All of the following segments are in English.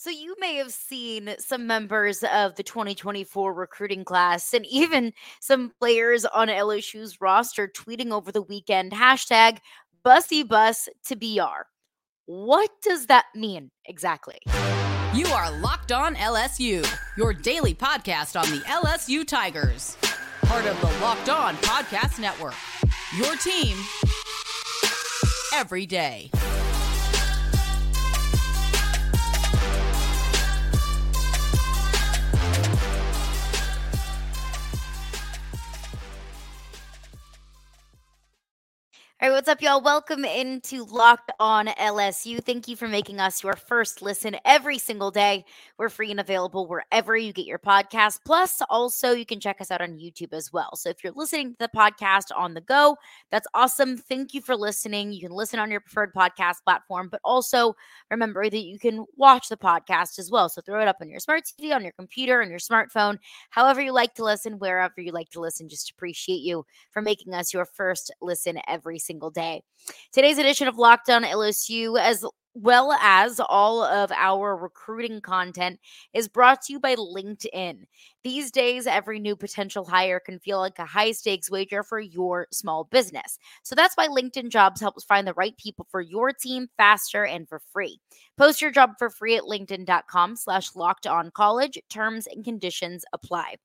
So you may have seen some members of the 2024 recruiting class and even some players on LSU's roster tweeting over the weekend hashtag Bussey Bus to BR. What does that mean exactly? You are Locked On LSU, your daily podcast on the LSU Tigers. Part of the Locked On Podcast Network. Your team every day. All right, what's up, y'all? Welcome into Locked On LSU. Thank you for making us your first listen every single day. We're free and available wherever you get your podcast. Plus, also, you can check us out on YouTube as well. So if you're listening to the podcast on the go, that's awesome. Thank you for listening. You can listen on your preferred podcast platform, but also remember that you can watch the podcast as well. So throw it up on your smart TV, on your computer, on your smartphone, however you like to listen, wherever you like to listen. Just appreciate you for making us your first listen every single day. Today's edition of Locked On LSU, as well as all of our recruiting content, is brought to you by LinkedIn. These days, every new potential hire can feel like a high stakes wager for your small business. So that's why LinkedIn Jobs helps find the right people for your team faster and for free. Post your job for free at linkedin.com slash locked on college. Terms and conditions apply.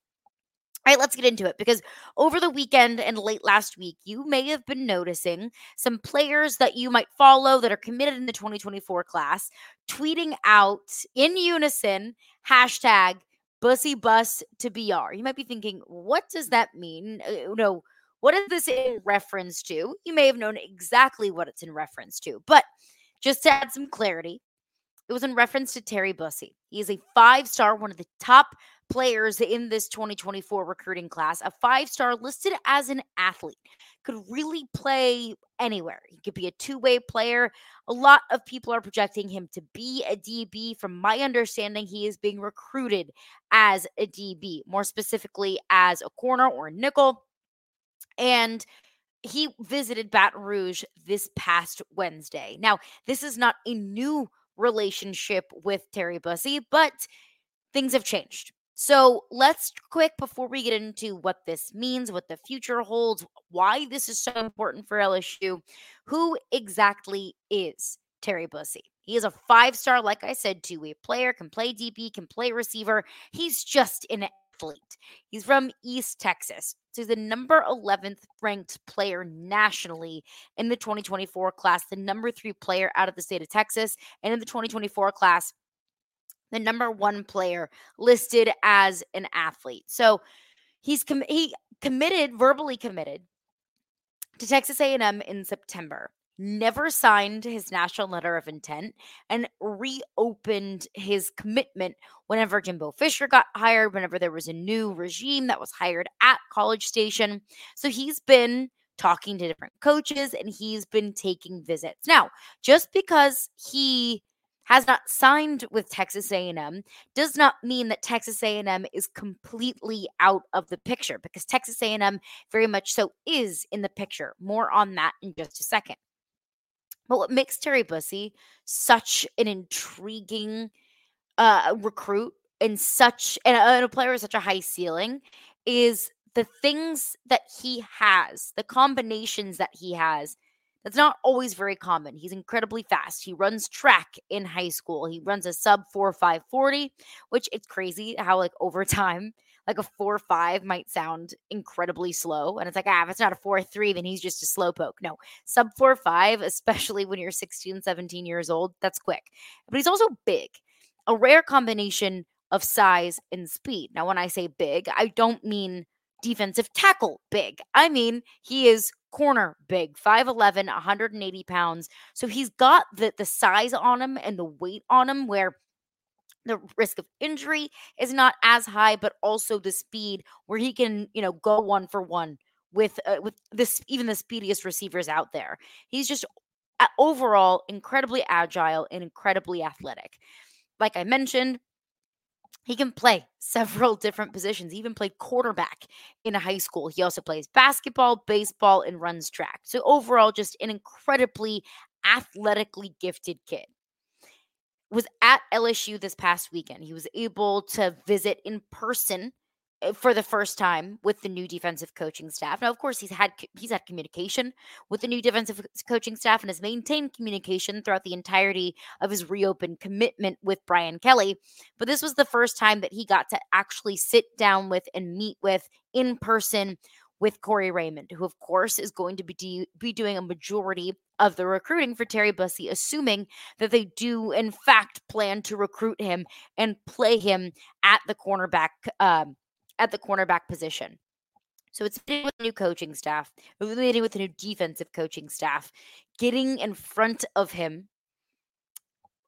All right, let's get into it because over the weekend and late last week, you may have been noticing some players that you might follow that are committed in the 2024 class tweeting out in unison hashtag Bussey bus to BR. You might be thinking, what does that mean? Uh, you know, what is this in reference to? You may have known exactly what it's in reference to, but just to add some clarity, it was in reference to Terry Bussey. He is a five star, one of the top players in this 2024 recruiting class, a five star listed as an athlete, could really play anywhere. He could be a two way player. A lot of people are projecting him to be a DB. From my understanding, he is being recruited as a DB, more specifically as a corner or a nickel. And he visited Baton Rouge this past Wednesday. Now, this is not a new relationship with Terry Bussey, but things have changed. So let's quick before we get into what this means, what the future holds, why this is so important for LSU. Who exactly is Terry Bussey? He is a five star, like I said, two way player, can play DB, can play receiver. He's just an athlete. He's from East Texas. So he's the number 11th ranked player nationally in the 2024 class, the number three player out of the state of Texas. And in the 2024 class, the number one player listed as an athlete. So he's com- he committed, verbally committed to Texas A&M in September. Never signed his national letter of intent and reopened his commitment whenever Jimbo Fisher got hired, whenever there was a new regime that was hired at College Station. So he's been talking to different coaches and he's been taking visits. Now, just because he has not signed with Texas A&M does not mean that Texas A&M is completely out of the picture because Texas A&M very much so is in the picture. More on that in just a second. But what makes Terry Bussey such an intriguing uh, recruit and such and a, and a player with such a high ceiling is the things that he has, the combinations that he has that's not always very common. He's incredibly fast. He runs track in high school. He runs a sub 4 5 40, which it's crazy how, like, over time, like a 4 5 might sound incredibly slow. And it's like, ah, if it's not a 4 3, then he's just a slowpoke. No, sub 4 5, especially when you're 16, 17 years old, that's quick. But he's also big, a rare combination of size and speed. Now, when I say big, I don't mean defensive tackle big. I mean, he is corner big 5'11 180 pounds. So he's got the the size on him and the weight on him where the risk of injury is not as high but also the speed where he can you know go one for one with uh, with this even the speediest receivers out there. He's just overall incredibly agile and incredibly athletic. Like i mentioned he can play several different positions. He even played quarterback in high school. He also plays basketball, baseball, and runs track. So, overall, just an incredibly athletically gifted kid. was at LSU this past weekend. He was able to visit in person for the first time with the new defensive coaching staff. Now, of course, he's had he's had communication with the new defensive coaching staff and has maintained communication throughout the entirety of his reopened commitment with Brian Kelly. But this was the first time that he got to actually sit down with and meet with in person with Corey Raymond, who, of course, is going to be, be doing a majority of the recruiting for Terry Bussey, assuming that they do, in fact, plan to recruit him and play him at the cornerback um, at the cornerback position. So it's meeting with new coaching staff, meeting with the new defensive coaching staff, getting in front of him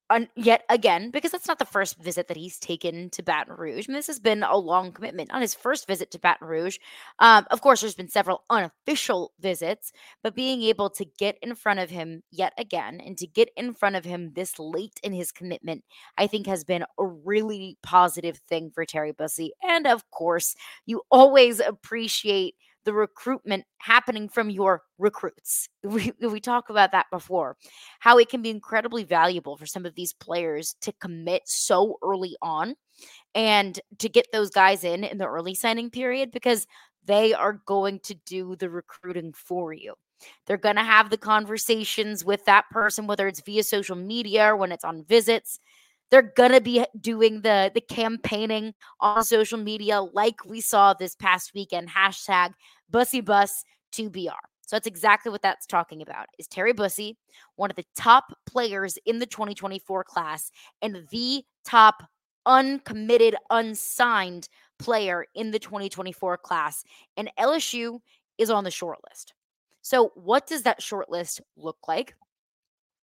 un- yet again, because that's not the first visit that he's taken to Baton Rouge. And this has been a long commitment. On his first visit to Baton Rouge, um, of course, there's been several unofficial visits, but being able to get in front of him yet again and to get in front of him this late in his commitment, I think has been a really positive thing for Terry Bussey. And of course, you always appreciate the recruitment happening from your recruits. We, we talk about that before, how it can be incredibly valuable for some of these players to commit so early on and to get those guys in in the early signing period because they are going to do the recruiting for you. They're going to have the conversations with that person, whether it's via social media or when it's on visits. They're gonna be doing the the campaigning on social media, like we saw this past weekend. Hashtag Bussey Bus to BR. So that's exactly what that's talking about. Is Terry Bussey one of the top players in the 2024 class and the top uncommitted, unsigned player in the 2024 class? And LSU is on the short list. So, what does that short list look like?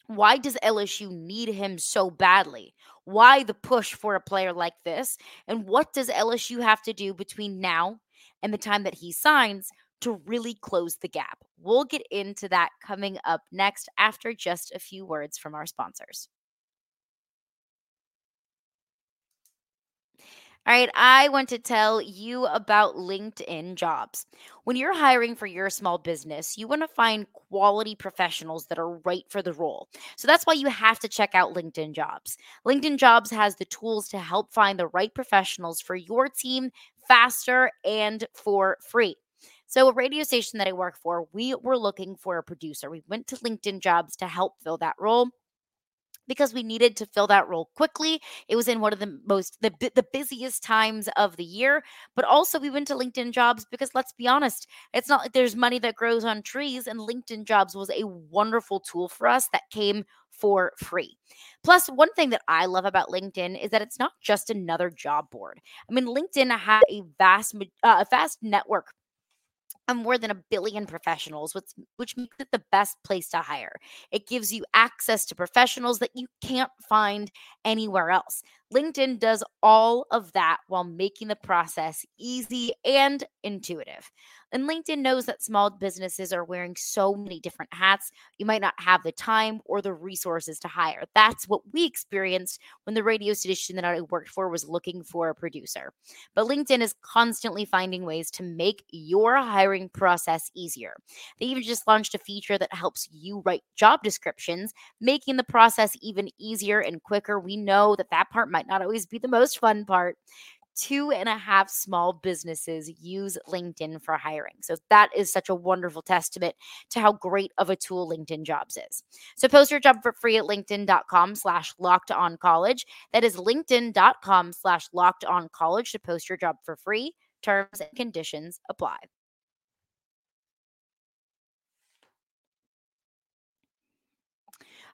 Why does LSU need him so badly? Why the push for a player like this? And what does LSU have to do between now and the time that he signs to really close the gap? We'll get into that coming up next after just a few words from our sponsors. All right, I want to tell you about LinkedIn jobs. When you're hiring for your small business, you want to find quality professionals that are right for the role. So that's why you have to check out LinkedIn jobs. LinkedIn jobs has the tools to help find the right professionals for your team faster and for free. So, a radio station that I work for, we were looking for a producer. We went to LinkedIn jobs to help fill that role because we needed to fill that role quickly. It was in one of the most the the busiest times of the year, but also we went to LinkedIn Jobs because let's be honest, it's not like there's money that grows on trees and LinkedIn Jobs was a wonderful tool for us that came for free. Plus, one thing that I love about LinkedIn is that it's not just another job board. I mean, LinkedIn has a vast uh, a vast network of more than a billion professionals, which, which makes it the best place to hire. It gives you access to professionals that you can't find anywhere else. LinkedIn does all of that while making the process easy and intuitive. And LinkedIn knows that small businesses are wearing so many different hats. You might not have the time or the resources to hire. That's what we experienced when the radio station that I worked for was looking for a producer. But LinkedIn is constantly finding ways to make your hiring process easier. They even just launched a feature that helps you write job descriptions, making the process even easier and quicker. We know that that part might not always be the most fun part two and a half small businesses use LinkedIn for hiring. So that is such a wonderful testament to how great of a tool LinkedIn Jobs is. So post your job for free at LinkedIn.com slash locked on college. That is LinkedIn.com slash locked on college to post your job for free. Terms and conditions apply.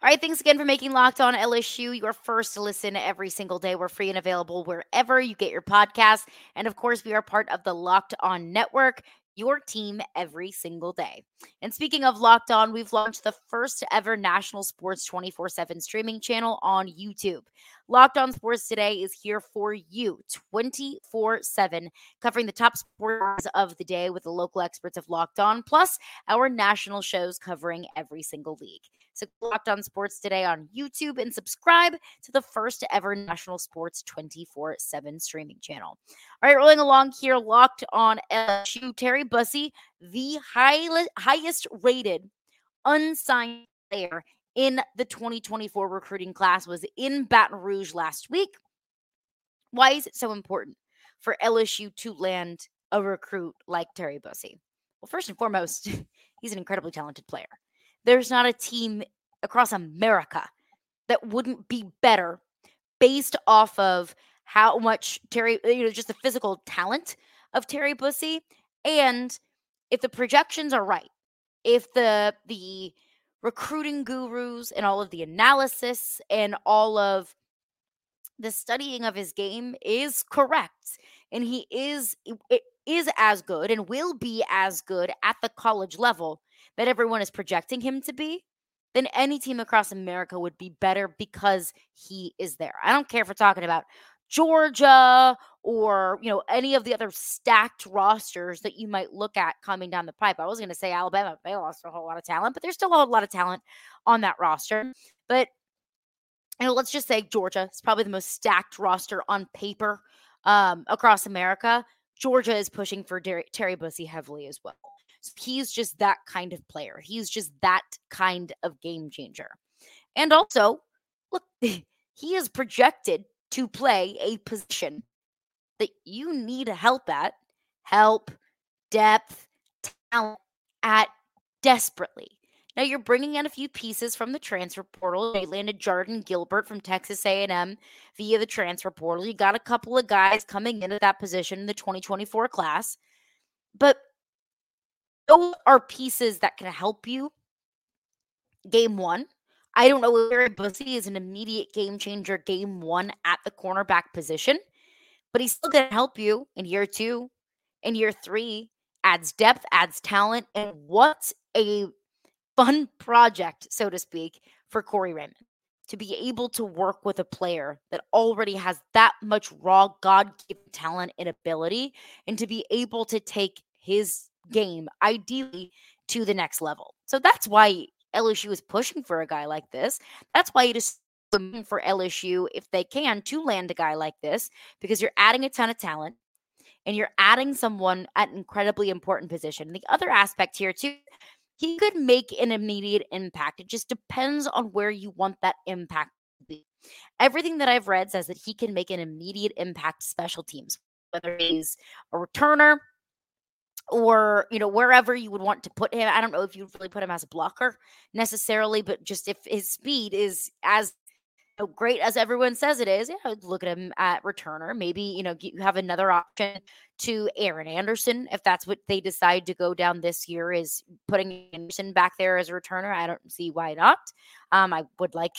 All right, thanks again for making Locked On LSU your first listen every single day. We're free and available wherever you get your podcast. And of course, we are part of the Locked On Network, your team every single day. And speaking of Locked On, we've launched the first ever national sports 24 7 streaming channel on YouTube. Locked On Sports Today is here for you 24 7, covering the top sports of the day with the local experts of Locked On, plus our national shows covering every single league. So, Locked On Sports Today on YouTube and subscribe to the first ever national sports 24 7 streaming channel. All right, rolling along here, Locked On LSU, Terry Bussey, the high, highest rated unsigned player in the 2024 recruiting class was in Baton Rouge last week. Why is it so important for LSU to land a recruit like Terry Bussey? Well, first and foremost, he's an incredibly talented player. There's not a team across America that wouldn't be better based off of how much Terry, uh, you know, just the physical talent of Terry Bussey. And if the projections are right, if the the recruiting gurus and all of the analysis and all of the studying of his game is correct and he is is as good and will be as good at the college level that everyone is projecting him to be then any team across America would be better because he is there. I don't care if we're talking about Georgia or you know any of the other stacked rosters that you might look at coming down the pipe. I was going to say Alabama, they lost a whole lot of talent, but there's still a lot of talent on that roster. But you know, let's just say Georgia is probably the most stacked roster on paper um, across America. Georgia is pushing for Terry Bussey heavily as well. So he's just that kind of player. He's just that kind of game changer. And also, look, he is projected to play a position that you need help at, help, depth, talent at desperately. Now you're bringing in a few pieces from the transfer portal. They landed Jordan Gilbert from Texas A&M via the transfer portal. You got a couple of guys coming into that position in the 2024 class, but those are pieces that can help you game one I don't know Terry Bussey is an immediate game changer game one at the cornerback position, but he's still going to help you in year two, in year three, adds depth, adds talent. And what a fun project, so to speak, for Corey Raymond to be able to work with a player that already has that much raw God given talent and ability, and to be able to take his game ideally to the next level. So that's why LSU is pushing for a guy like this. That's why you is for LSU, if they can, to land a guy like this, because you're adding a ton of talent and you're adding someone at an incredibly important position. The other aspect here, too, he could make an immediate impact. It just depends on where you want that impact to be. Everything that I've read says that he can make an immediate impact special teams, whether he's a returner, or you know wherever you would want to put him. I don't know if you'd really put him as a blocker necessarily, but just if his speed is as you know, great as everyone says it is, yeah, look at him at returner. Maybe you know you have another option to Aaron Anderson if that's what they decide to go down this year is putting Anderson back there as a returner. I don't see why not. Um, I would like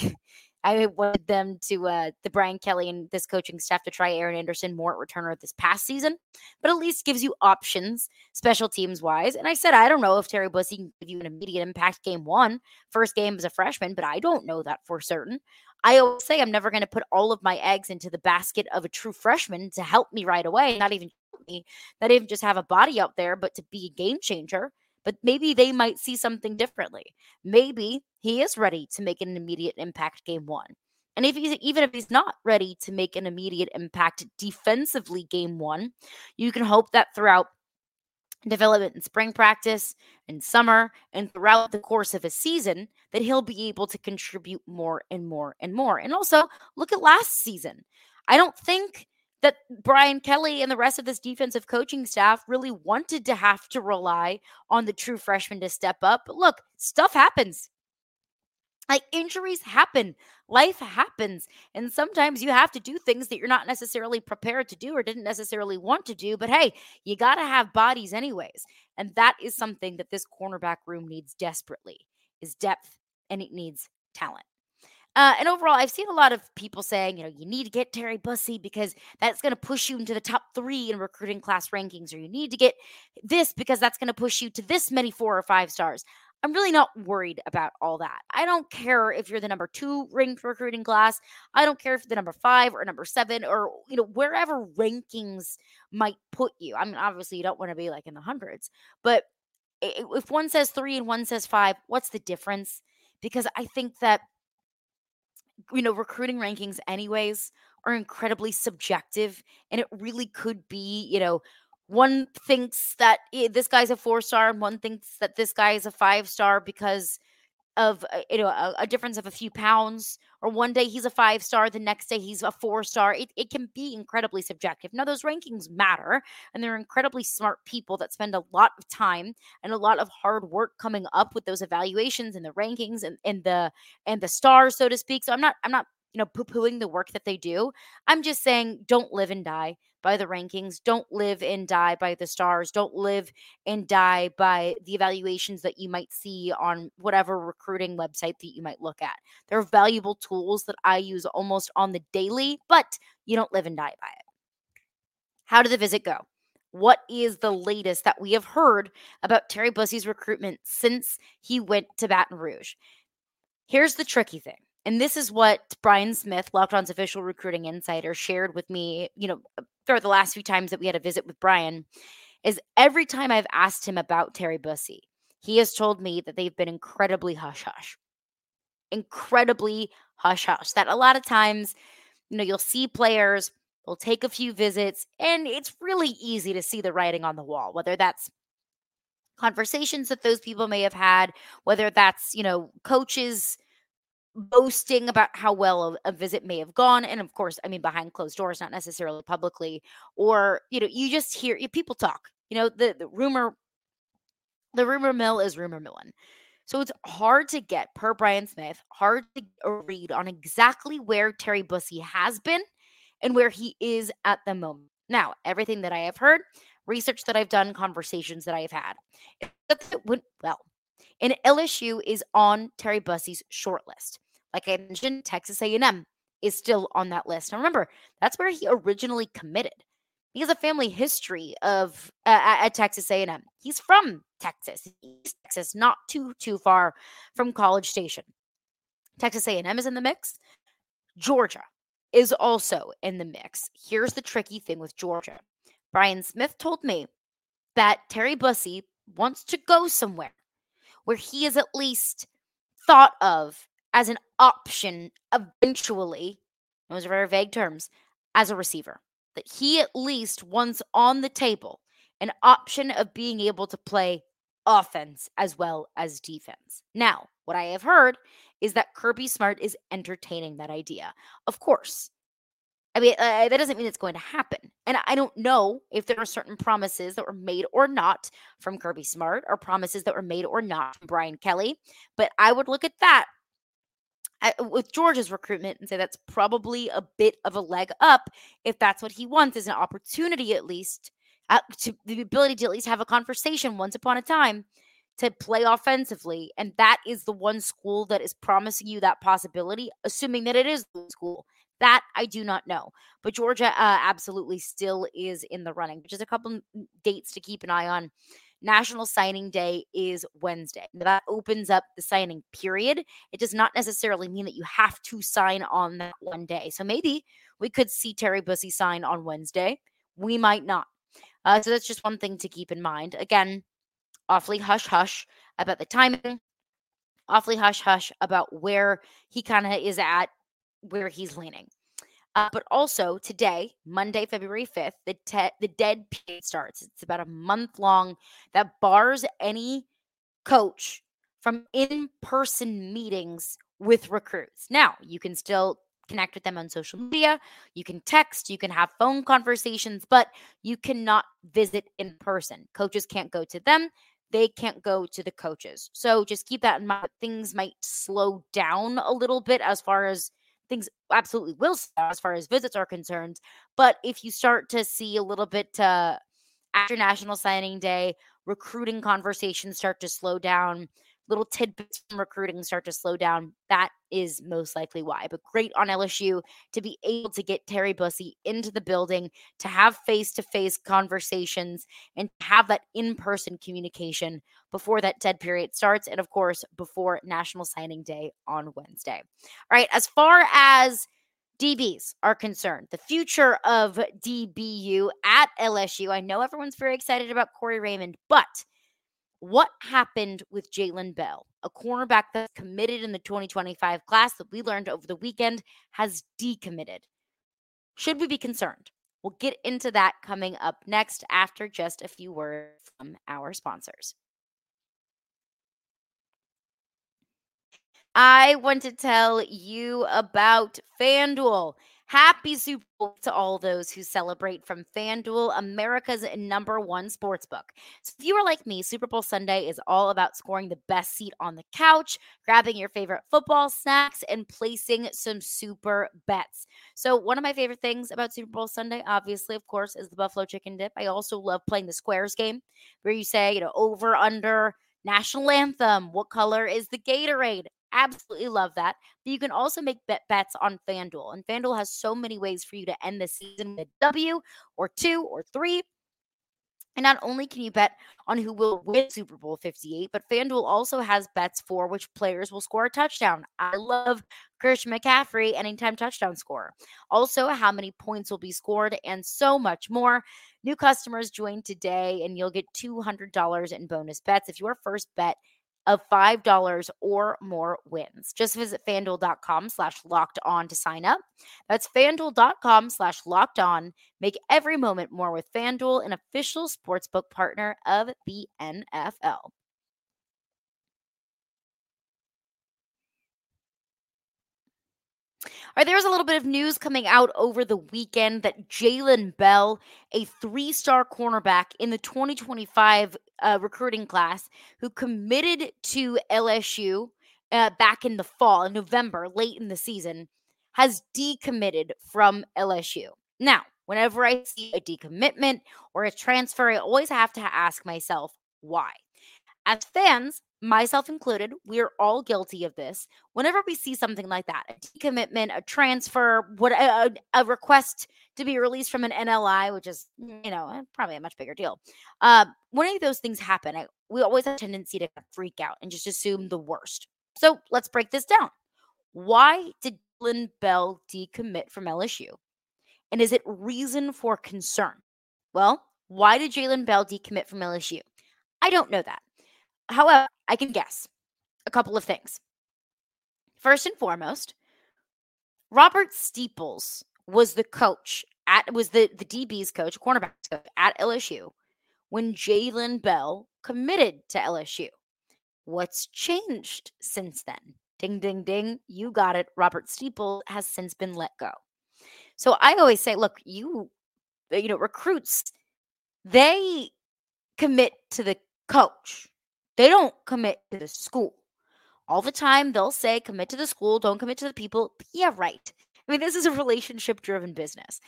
I wanted them to uh the Brian Kelly and this coaching staff to try Aaron Anderson more at returner this past season, but at least gives you options special teams wise. And I said I don't know if Terry Bussey can give you an immediate impact game one, first game as a freshman, but I don't know that for certain. I always say I'm never going to put all of my eggs into the basket of a true freshman to help me right away, not even me, not even just have a body out there, but to be a game changer but maybe they might see something differently. Maybe he is ready to make an immediate impact game one. And if he's even if he's not ready to make an immediate impact defensively game one, you can hope that throughout development in spring practice and summer and throughout the course of a season that he'll be able to contribute more and more and more. And also look at last season. I don't think that Brian Kelly and the rest of this defensive coaching staff really wanted to have to rely on the true freshman to step up. But look, stuff happens. Like injuries happen, life happens. And sometimes you have to do things that you're not necessarily prepared to do or didn't necessarily want to do. But hey, you got to have bodies anyways. And that is something that this cornerback room needs desperately is depth and it needs talent. Uh, and overall, I've seen a lot of people saying, you know, you need to get Terry Bussey because that's going to push you into the top three in recruiting class rankings, or you need to get this because that's going to push you to this many four or five stars. I'm really not worried about all that. I don't care if you're the number two ranked recruiting class. I don't care if you're the number five or number seven or, you know, wherever rankings might put you. I mean, obviously, you don't want to be like in the hundreds, but if one says three and one says five, what's the difference? Because I think that you know, recruiting rankings, anyways, are incredibly subjective. And it really could be, you know, one thinks that eh, this guy's a four star and one thinks that this guy is a five star because of uh, you know a, a, difference of a few pounds or one day he's a five star the next day he's a four star it, it can be incredibly subjective. Now those rankings matter and they're incredibly smart people that spend a lot of time and a lot of hard work coming up with those evaluations and the rankings and, and the and the stars so to speak. So i'm not i'm not you know poo-pooing the work that they do i'm just saying don't live and die by the rankings. Don't live and die by the stars. Don't live and die by the evaluations that you might see on whatever recruiting website that you might look at. They're valuable tools that I use almost on the daily, but you don't live and die by it. How did the visit go? What is the latest that we have heard about Terry Bussey's recruitment since he went to Baton Rouge? Here's the tricky thing and this is what Brian Smith, Locked On's official recruiting insider, shared with me, you know, uh, throughout the last few times that we had a visit with Brian, is every time I've asked him about Terry Bussey, he has told me that they've been incredibly hush hush. Incredibly hush hush. That a lot of times, you know, you'll see players, they'll take a few visits, and it's really easy to see the writing on the wall, whether that's conversations that those people may have had, whether that's, you know, coaches boasting about how well a, visit may have gone and of course i mean behind closed doors not necessarily publicly or you know you just hear people talk you know the, the rumor the rumor mill is rumor milling. So it's hard to get per brian smith hard to read on exactly where terry bussey has been and where he is at the moment. Now everything that i have heard research that i've done conversations that i have had well and LSU is on Terry Bussey's short list. Like I mentioned, Texas A&M is still on that list. Now remember, that's where he originally committed. He has a family history of uh, at Texas A&M. He's from Texas, East Texas, not too too far from College Station. Texas A&M is in the mix. Georgia is also in the mix. Here's the tricky thing with Georgia. Brian Smith told me that Terry Bussey wants to go somewhere where he is at least thought of as an option eventually, those are very vague terms, as a receiver. That he at least wants on the table an option of being able to play offense as well as defense. Now, what I have heard is that Kirby Smart is entertaining that idea. Of course, I mean, uh, that doesn't mean it's going to happen. And I don't know if there are certain promises that were made or not from Kirby Smart or promises that were made or not from Brian Kelly. But I would look at that with Georgia's recruitment and say that's probably a bit of a leg up if that's what he wants is an opportunity at least uh, to the ability to at least have a conversation once upon a time to play offensively and that is the one school that is promising you that possibility assuming that it is the school that I do not know. But Georgia uh, absolutely still is in the running, which is a couple dates to keep an eye on. National Signing Day is Wednesday. That opens up the signing period. It does not necessarily mean that you have to sign on that one day. So maybe we could see Terry Bussey sign on Wednesday. We might not. Uh, so that's just one thing to keep in mind. Again, awfully hush hush about the timing, awfully hush hush about where he kind of is at where he's leaning. Uh, but also today, Monday, February 5th, the, te- the dead period starts. It's about a month long that bars any coach from in person meetings with recruits. Now, you can still connect with them on social media, you can text, you can have phone conversations, but you cannot visit in person. Coaches can't go to them, they can't go to the coaches. So just keep that in mind. Things might slow down a little bit as far as things absolutely will as far as visits are concerned. But if you start to see a little bit uh, after National Signing Day, recruiting conversations start to slow down, little tidbits from recruiting start to slow down, that is most likely why. But great on LSU to be able to get Terry Bussey into the building, to have face to face conversations, and have that in person communication before that dead period starts. And of course, before National Signing Day on Wednesday. All right, as far as DBs are concerned, the future of DBU at LSU. I know everyone's very excited about Corey Raymond, but what happened with Jalen Bell, a cornerback that's committed in the 2025 class that we learned over the weekend has decommitted? Should we be concerned? We'll get into that coming up next after just a few words from our sponsors. I want to tell you about FanDuel. Happy Super Bowl to all those who celebrate from FanDuel, America's number one sportsbook. So if you are like me, Super Bowl Sunday is all about scoring the best seat on the couch, grabbing your favorite football snacks, and placing some super bets. So one of my favorite things about Super Bowl Sunday, obviously, of course, is the Buffalo Chicken Dip. I also love playing the Squares game, where you say, you know, over, under, national anthem, what color is the Gatorade? Absolutely love that. But you can also make bet bets on FanDuel. And FanDuel has so many ways for you to end the season with a W or two or three. And not only can you bet on who will win Super Bowl 58, but FanDuel also has bets for which players will score a touchdown. I love Christian McCaffrey, anytime touchdown scorer. Also, how many points will be scored, and so much more. New customers join today, and you'll get $200 in bonus bets if your first bet of $5 or more wins. Just visit fanduel.com slash locked on to sign up. That's fanduel.com slash locked on. Make every moment more with Fanduel, an official sportsbook partner of the NFL. All right, there's a little bit of news coming out over the weekend that Jalen Bell, a three star cornerback in the 2025 uh, recruiting class, who committed to LSU uh, back in the fall, in November, late in the season, has decommitted from LSU. Now, whenever I see a decommitment or a transfer, I always have to ask myself, why? As fans, myself included, we are all guilty of this. Whenever we see something like that, a decommitment, a transfer, what a, a request to be released from an NLI, which is you know eh, probably a much bigger deal. Uh, when any of those things happen, I, we always have a tendency to freak out and just assume the worst. So let's break this down. Why did Dylan Bell decommit from LSU? And is it reason for concern? Well, why did Jalen Bell decommit from LSU? I don't know that. However, I can guess a couple of things. First and foremost, Robert Steeples was the coach at was the the DB's coach, cornerbacks coach at LSU when Jalen Bell committed to LSU. What's changed since then? Ding ding ding, you got it. Robert Steeples has since been let go. So I always say, look, you uh, you know, recruits they commit to the coach they don't commit to the school. All the time, they'll say, commit to the school, don't commit to the people. Yeah, right. I mean, this is a relationship driven business.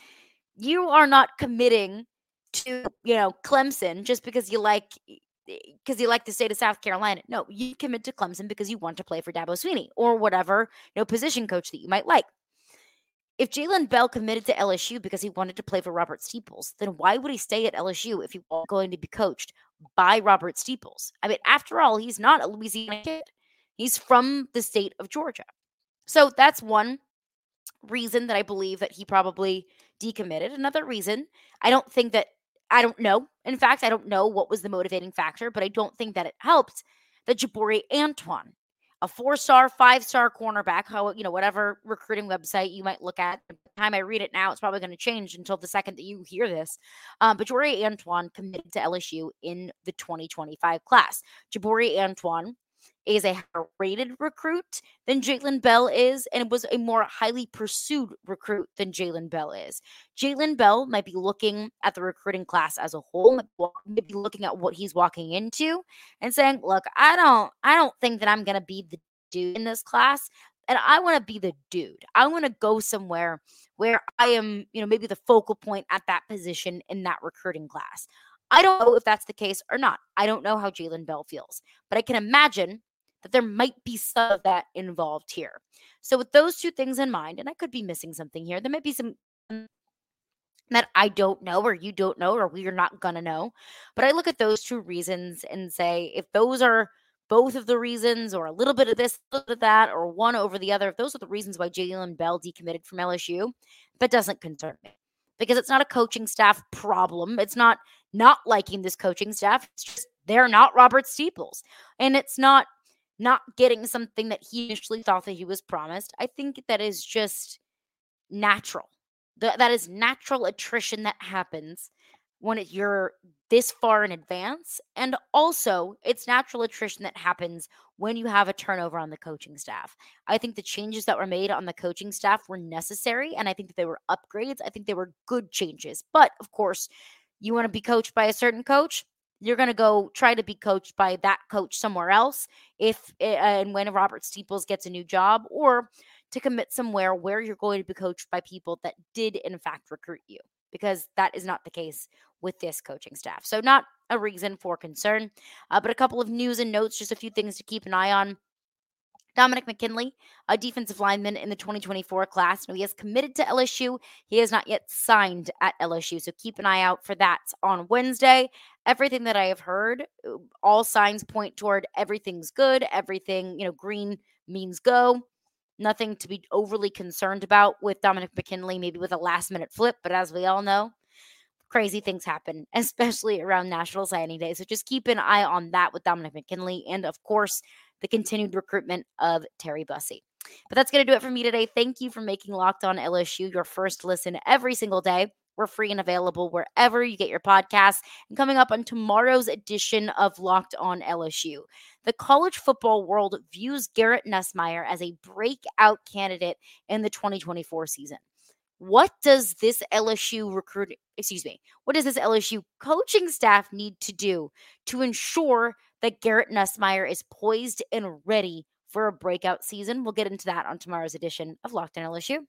You are not committing to, you know, Clemson just because you like eh, eh, because you like the state of South Carolina. No, you commit to Clemson because you want to play for Dabo Swinney or whatever, you know, position coach that you might like. If Jalen Bell committed to LSU because he wanted to play for Robert Steeples, then why would he stay at LSU if he was going to be coached by Robert Steeples. I mean, after all, he's not a Louisiana kid. He's from the state of Georgia. So that's one reason that I believe that he probably decommitted. Another reason, I don't think that I don't know. In fact, I don't know what was the motivating factor, but I don't think that it helped that Jabari Antoine a four star, five star cornerback, how, you know, whatever recruiting website you might look at. By the time I read it now, it's probably going to change until the second that you hear this. Um, but Jabari Antoine committed to LSU in the 2025 class. Jabari Antoine is a higher rated recruit than Jalen Bell is, and was a more highly pursued recruit than Jalen Bell is. Jalen Bell might be looking at the recruiting class as a whole, might be looking at what he's walking into and saying, "Look, I don't, I don't think that I'm to be the dude in this class, and I want to be the dude. I want to go somewhere where I am, you know, maybe the focal point at that position in that recruiting class." I don't know if that's the case or not. I don't know how Jalen Bell feels, but I can imagine that there might be some of that involved here. So, with those two things in mind, and I could be missing something here, there might be some that I don't know, or you don't know, or we're not going to know. But I look at those two reasons and say, if those are both of the reasons, or a little bit of this, a little bit of that, or one over the other, if those are the reasons why Jalen Bell decommitted from LSU, that doesn't concern me because it's not a coaching staff problem. It's not not liking this coaching staff. It's just they're not Robert Steeples. And it's not not getting something that he initially thought that he was promised. I think that is just natural. that is natural attrition that happens when it, you're this far in advance. And also, it's natural attrition that happens when you have a turnover on the coaching staff. I think the changes that were made on the coaching staff were necessary, and I think that they were upgrades. I think they were good changes. But of course, you want to be coached by a certain coach, you're going to go try to be coached by that coach somewhere else if eh, and when Robert Steeples gets a new job or to commit somewhere where you're going to be coached by people that did in fact recruit you because that is not the case with this coaching staff. So not a reason for concern, uh, but a couple of news and notes, just a few things to keep an eye on. Dominic McKinley, a defensive lineman in the 2024 class. Now, he has committed to LSU. He has not yet signed at LSU. So keep an eye out for that on Wednesday. Everything that I have heard, uh, all signs point toward everything's good. Everything, you know, green means go. Nothing to be overly concerned about with Dominic McKinley, maybe with a last minute flip. But as we all know, crazy things happen, especially around National Signing Day. So just keep an eye on that with Dominic McKinley. And of course, the continued recruitment of Terry Bussey. But that's going to do it for me today. Thank you for making Locked On LSU your first listen every single day. We're free and available wherever you get your podcasts. And coming up on tomorrow's edition of Locked On LSU, the college football world views Garrett Nussmeier as a breakout candidate in the 2024 season. What does this LSU recruit, excuse me, what does this LSU coaching staff need to do to ensure that Garrett Nussmeier is poised and ready for a breakout season. We'll get into that on tomorrow's edition of Locked on LSU.